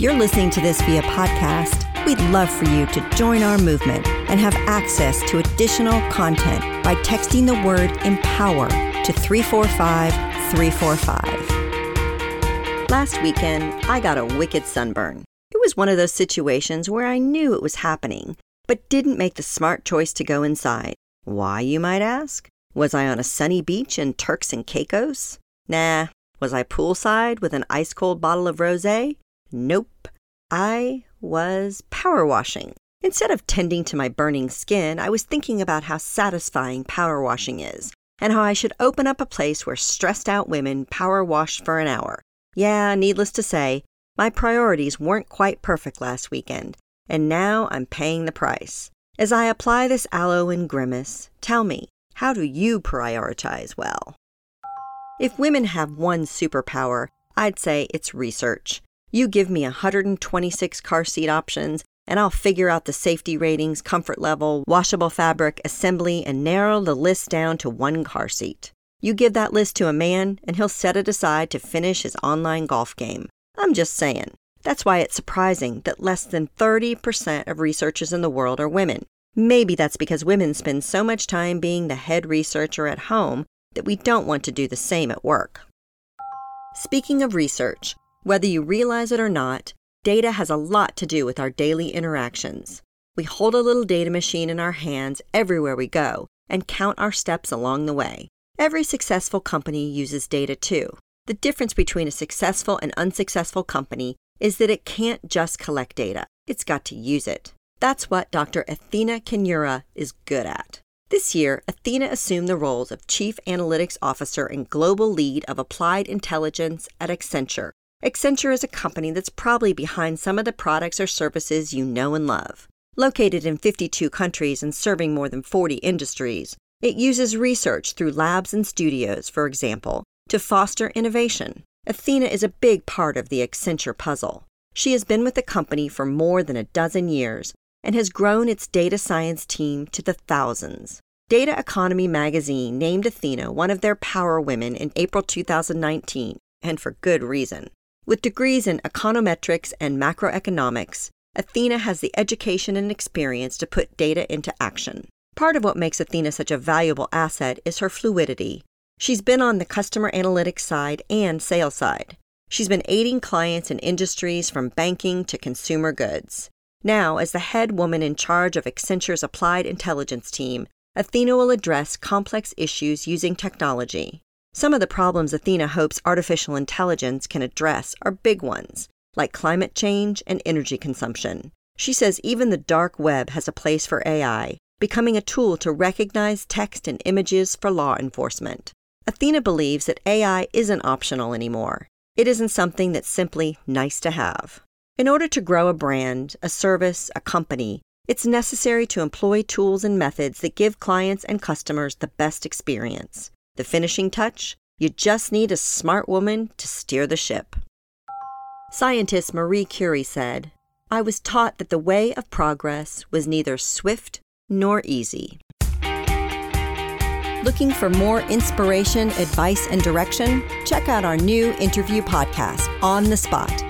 If you're listening to this via podcast, we'd love for you to join our movement and have access to additional content by texting the word empower to 345 345. Last weekend, I got a wicked sunburn. It was one of those situations where I knew it was happening, but didn't make the smart choice to go inside. Why, you might ask? Was I on a sunny beach in Turks and Caicos? Nah. Was I poolside with an ice cold bottle of rose? Nope. I was power washing. Instead of tending to my burning skin, I was thinking about how satisfying power washing is and how I should open up a place where stressed out women power wash for an hour. Yeah, needless to say, my priorities weren't quite perfect last weekend, and now I'm paying the price. As I apply this aloe and grimace, tell me, how do you prioritize well? If women have one superpower, I'd say it's research. You give me 126 car seat options, and I'll figure out the safety ratings, comfort level, washable fabric, assembly, and narrow the list down to one car seat. You give that list to a man, and he'll set it aside to finish his online golf game. I'm just saying. That's why it's surprising that less than 30% of researchers in the world are women. Maybe that's because women spend so much time being the head researcher at home that we don't want to do the same at work. Speaking of research, whether you realize it or not, data has a lot to do with our daily interactions. We hold a little data machine in our hands everywhere we go and count our steps along the way. Every successful company uses data too. The difference between a successful and unsuccessful company is that it can't just collect data, it's got to use it. That's what Dr. Athena Kanioura is good at. This year, Athena assumed the roles of Chief Analytics Officer and Global Lead of Applied Intelligence at Accenture, Accenture is a company that's probably behind some of the products or services you know and love. Located in 52 countries and serving more than 40 industries, it uses research through labs and studios, for example, to foster innovation. Athena is a big part of the Accenture puzzle. She has been with the company for more than a dozen years and has grown its data science team to the thousands. Data Economy magazine named Athena one of their power women in April 2019, and for good reason. With degrees in econometrics and macroeconomics, Athena has the education and experience to put data into action. Part of what makes Athena such a valuable asset is her fluidity. She's been on the customer analytics side and sales side. She's been aiding clients in industries from banking to consumer goods. Now, as the head woman in charge of Accenture's Applied Intelligence team, Athena will address complex issues using technology. Some of the problems Athena hopes artificial intelligence can address are big ones, like climate change and energy consumption. She says even the dark web has a place for AI, becoming a tool to recognize text and images for law enforcement. Athena believes that AI isn't optional anymore. It isn't something that's simply nice to have. In order to grow a brand, a service, a company, it's necessary to employ tools and methods that give clients and customers the best experience. The finishing touch? You just need a smart woman to steer the ship. Scientist Marie Curie said, I was taught that the way of progress was neither swift nor easy. Looking for more inspiration, advice, and direction? Check out our new interview podcast, On the Spot